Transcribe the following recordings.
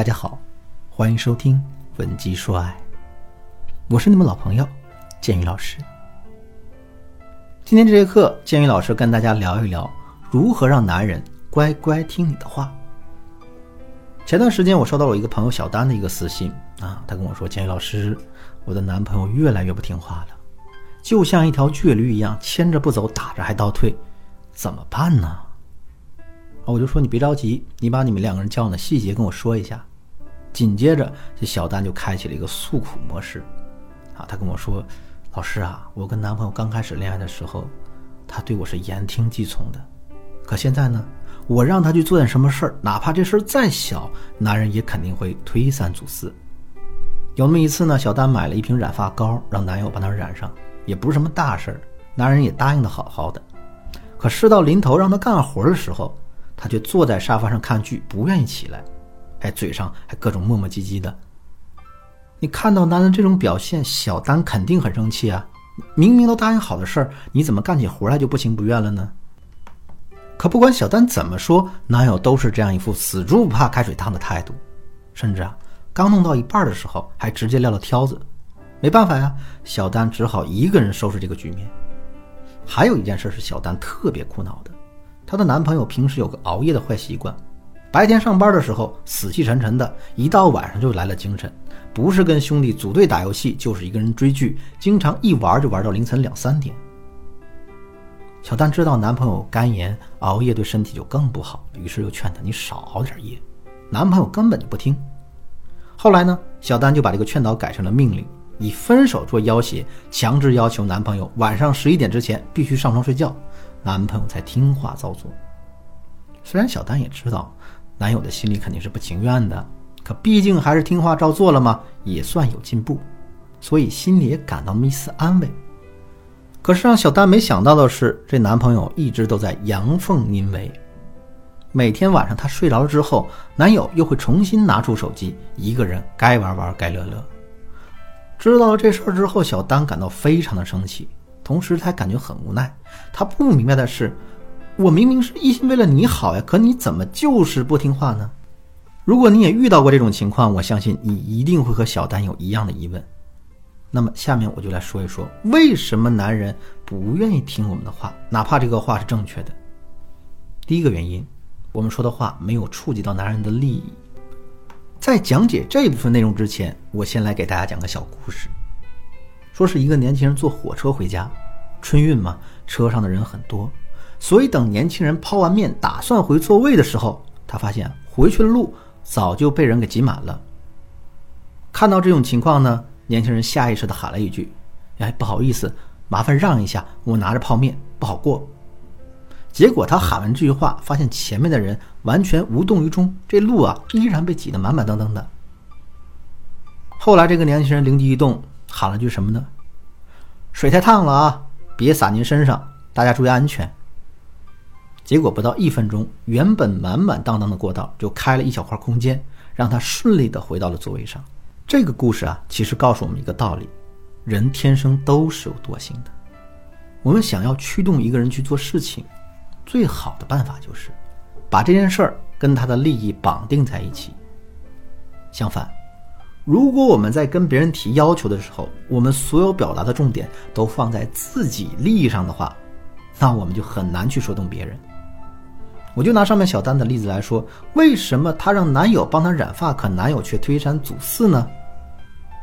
大家好，欢迎收听《文姬说爱》，我是你们老朋友建宇老师。今天这节课，建宇老师跟大家聊一聊如何让男人乖乖听你的话。前段时间我收到了一个朋友小丹的一个私信啊，他跟我说：“建宇老师，我的男朋友越来越不听话了，就像一条倔驴一样，牵着不走，打着还倒退，怎么办呢？”，我就说你别着急，你把你们两个人交往的细节跟我说一下。紧接着，这小丹就开启了一个诉苦模式。啊，他跟我说：“老师啊，我跟男朋友刚开始恋爱的时候，他对我是言听计从的。可现在呢，我让他去做点什么事儿，哪怕这事儿再小，男人也肯定会推三阻四。有那么一次呢，小丹买了一瓶染发膏，让男友帮她染上，也不是什么大事儿，男人也答应的好好的。可事到临头让他干活的时候，他却坐在沙发上看剧，不愿意起来，哎嘴上还各种磨磨唧唧的。你看到男人这种表现，小丹肯定很生气啊！明明都答应好的事儿，你怎么干起活来就不情不愿了呢？可不管小丹怎么说，男友都是这样一副死猪不怕开水烫的态度，甚至啊，刚弄到一半的时候，还直接撂了挑子。没办法呀，小丹只好一个人收拾这个局面。还有一件事是小丹特别苦恼的。她的男朋友平时有个熬夜的坏习惯，白天上班的时候死气沉沉的，一到晚上就来了精神，不是跟兄弟组队打游戏，就是一个人追剧，经常一玩就玩到凌晨两三点。小丹知道男朋友肝炎，熬夜对身体就更不好，于是又劝他你少熬点夜，男朋友根本就不听。后来呢，小丹就把这个劝导改成了命令，以分手做要挟，强制要求男朋友晚上十一点之前必须上床睡觉。男朋友才听话照做。虽然小丹也知道男友的心里肯定是不情愿的，可毕竟还是听话照做了嘛，也算有进步，所以心里也感到那么一丝安慰。可是让小丹没想到的是，这男朋友一直都在阳奉阴违。每天晚上她睡着了之后，男友又会重新拿出手机，一个人该玩玩该乐乐。知道了这事儿之后，小丹感到非常的生气。同时，他感觉很无奈。他不明白的是，我明明是一心为了你好呀，可你怎么就是不听话呢？如果你也遇到过这种情况，我相信你一定会和小丹有一样的疑问。那么，下面我就来说一说，为什么男人不愿意听我们的话，哪怕这个话是正确的。第一个原因，我们说的话没有触及到男人的利益。在讲解这部分内容之前，我先来给大家讲个小故事。说是一个年轻人坐火车回家，春运嘛，车上的人很多，所以等年轻人抛完面打算回座位的时候，他发现回去的路早就被人给挤满了。看到这种情况呢，年轻人下意识的喊了一句：“哎，不好意思，麻烦让一下，我拿着泡面不好过。”结果他喊完这句话，发现前面的人完全无动于衷，这路啊依然被挤得满满当当的。后来这个年轻人灵机一动。喊了句什么呢？水太烫了啊，别洒您身上，大家注意安全。结果不到一分钟，原本满满当当的过道就开了一小块空间，让他顺利的回到了座位上。这个故事啊，其实告诉我们一个道理：人天生都是有惰性的。我们想要驱动一个人去做事情，最好的办法就是把这件事儿跟他的利益绑定在一起。相反。如果我们在跟别人提要求的时候，我们所有表达的重点都放在自己利益上的话，那我们就很难去说动别人。我就拿上面小丹的例子来说，为什么她让男友帮她染发，可男友却推三阻四呢？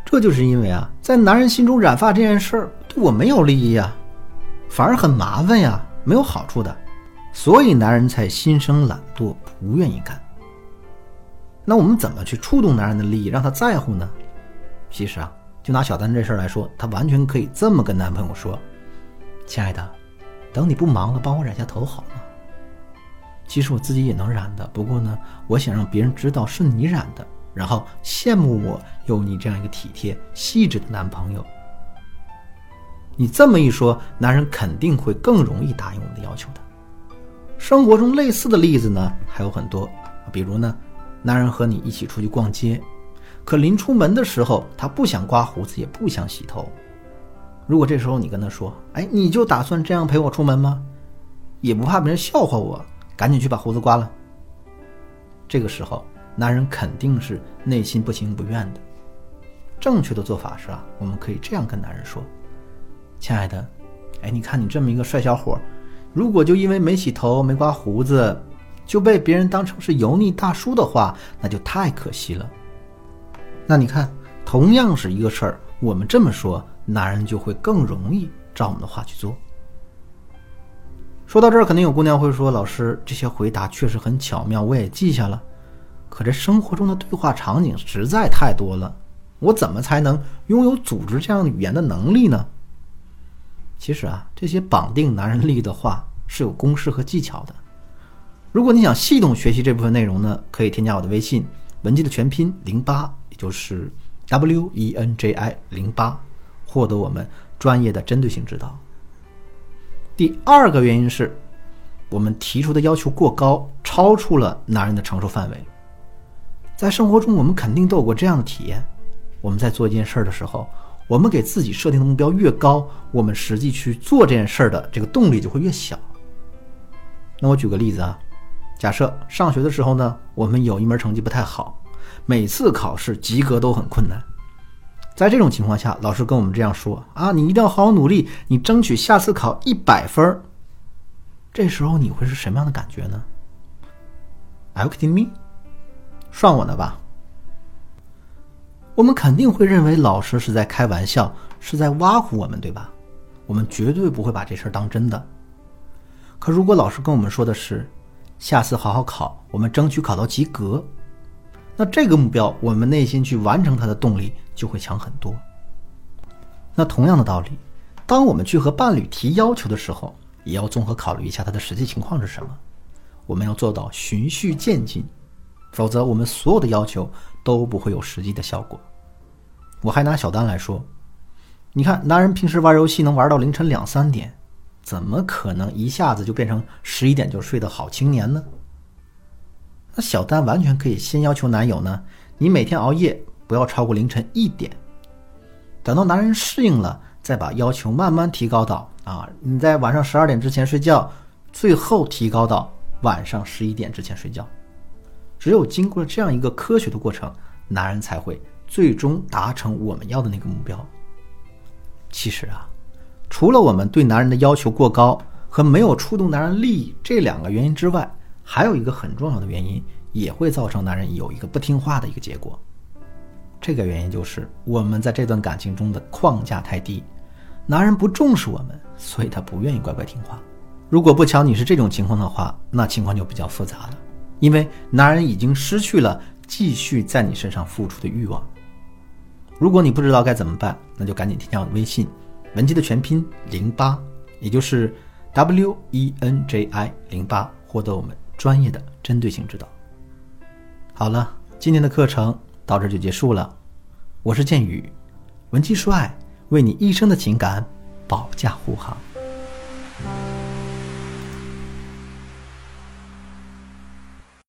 这就是因为啊，在男人心中染发这件事儿对我没有利益呀，反而很麻烦呀，没有好处的，所以男人才心生懒惰，不愿意干。那我们怎么去触动男人的利益，让他在乎呢？其实啊，就拿小丹这事儿来说，她完全可以这么跟男朋友说：“亲爱的，等你不忙了，帮我染下头好吗？其实我自己也能染的，不过呢，我想让别人知道是你染的，然后羡慕我有你这样一个体贴细致的男朋友。”你这么一说，男人肯定会更容易答应我们的要求的。生活中类似的例子呢还有很多，比如呢。男人和你一起出去逛街，可临出门的时候，他不想刮胡子，也不想洗头。如果这时候你跟他说：“哎，你就打算这样陪我出门吗？也不怕别人笑话我，赶紧去把胡子刮了。”这个时候，男人肯定是内心不情不愿的。正确的做法是啊，我们可以这样跟男人说：“亲爱的，哎，你看你这么一个帅小伙，如果就因为没洗头、没刮胡子，就被别人当成是油腻大叔的话，那就太可惜了。那你看，同样是一个事儿，我们这么说，男人就会更容易照我们的话去做。”说到这儿，肯定有姑娘会说：“老师，这些回答确实很巧妙，我也记下了。可这生活中的对话场景实在太多了。”我怎么才能拥有组织这样语言的能力呢？其实啊，这些绑定男人力的话是有公式和技巧的。如果你想系统学习这部分内容呢，可以添加我的微信文姬的全拼零八，也就是 W E N J I 零八，获得我们专业的针对性指导。第二个原因是，我们提出的要求过高，超出了男人的承受范围。在生活中，我们肯定都有过这样的体验。我们在做一件事儿的时候，我们给自己设定的目标越高，我们实际去做这件事儿的这个动力就会越小。那我举个例子啊，假设上学的时候呢，我们有一门成绩不太好，每次考试及格都很困难。在这种情况下，老师跟我们这样说啊，你一定要好好努力，你争取下次考一百分儿。这时候你会是什么样的感觉呢？Are you kidding me？算我呢吧。我们肯定会认为老师是在开玩笑，是在挖苦我们，对吧？我们绝对不会把这事儿当真的。可如果老师跟我们说的是，下次好好考，我们争取考到及格，那这个目标，我们内心去完成它的动力就会强很多。那同样的道理，当我们去和伴侣提要求的时候，也要综合考虑一下他的实际情况是什么。我们要做到循序渐进。否则，我们所有的要求都不会有实际的效果。我还拿小丹来说，你看，男人平时玩游戏能玩到凌晨两三点，怎么可能一下子就变成十一点就睡的好青年呢？那小丹完全可以先要求男友呢，你每天熬夜不要超过凌晨一点，等到男人适应了，再把要求慢慢提高到啊，你在晚上十二点之前睡觉，最后提高到晚上十一点之前睡觉。只有经过了这样一个科学的过程，男人才会最终达成我们要的那个目标。其实啊，除了我们对男人的要求过高和没有触动男人利益这两个原因之外，还有一个很重要的原因，也会造成男人有一个不听话的一个结果。这个原因就是我们在这段感情中的框架太低，男人不重视我们，所以他不愿意乖乖听话。如果不巧你是这种情况的话，那情况就比较复杂了。因为男人已经失去了继续在你身上付出的欲望。如果你不知道该怎么办，那就赶紧添加我的微信，文姬的全拼零八，也就是 W E N J I 零八，获得我们专业的针对性指导。好了，今天的课程到这就结束了。我是剑宇，文姬说爱，为你一生的情感保驾护航。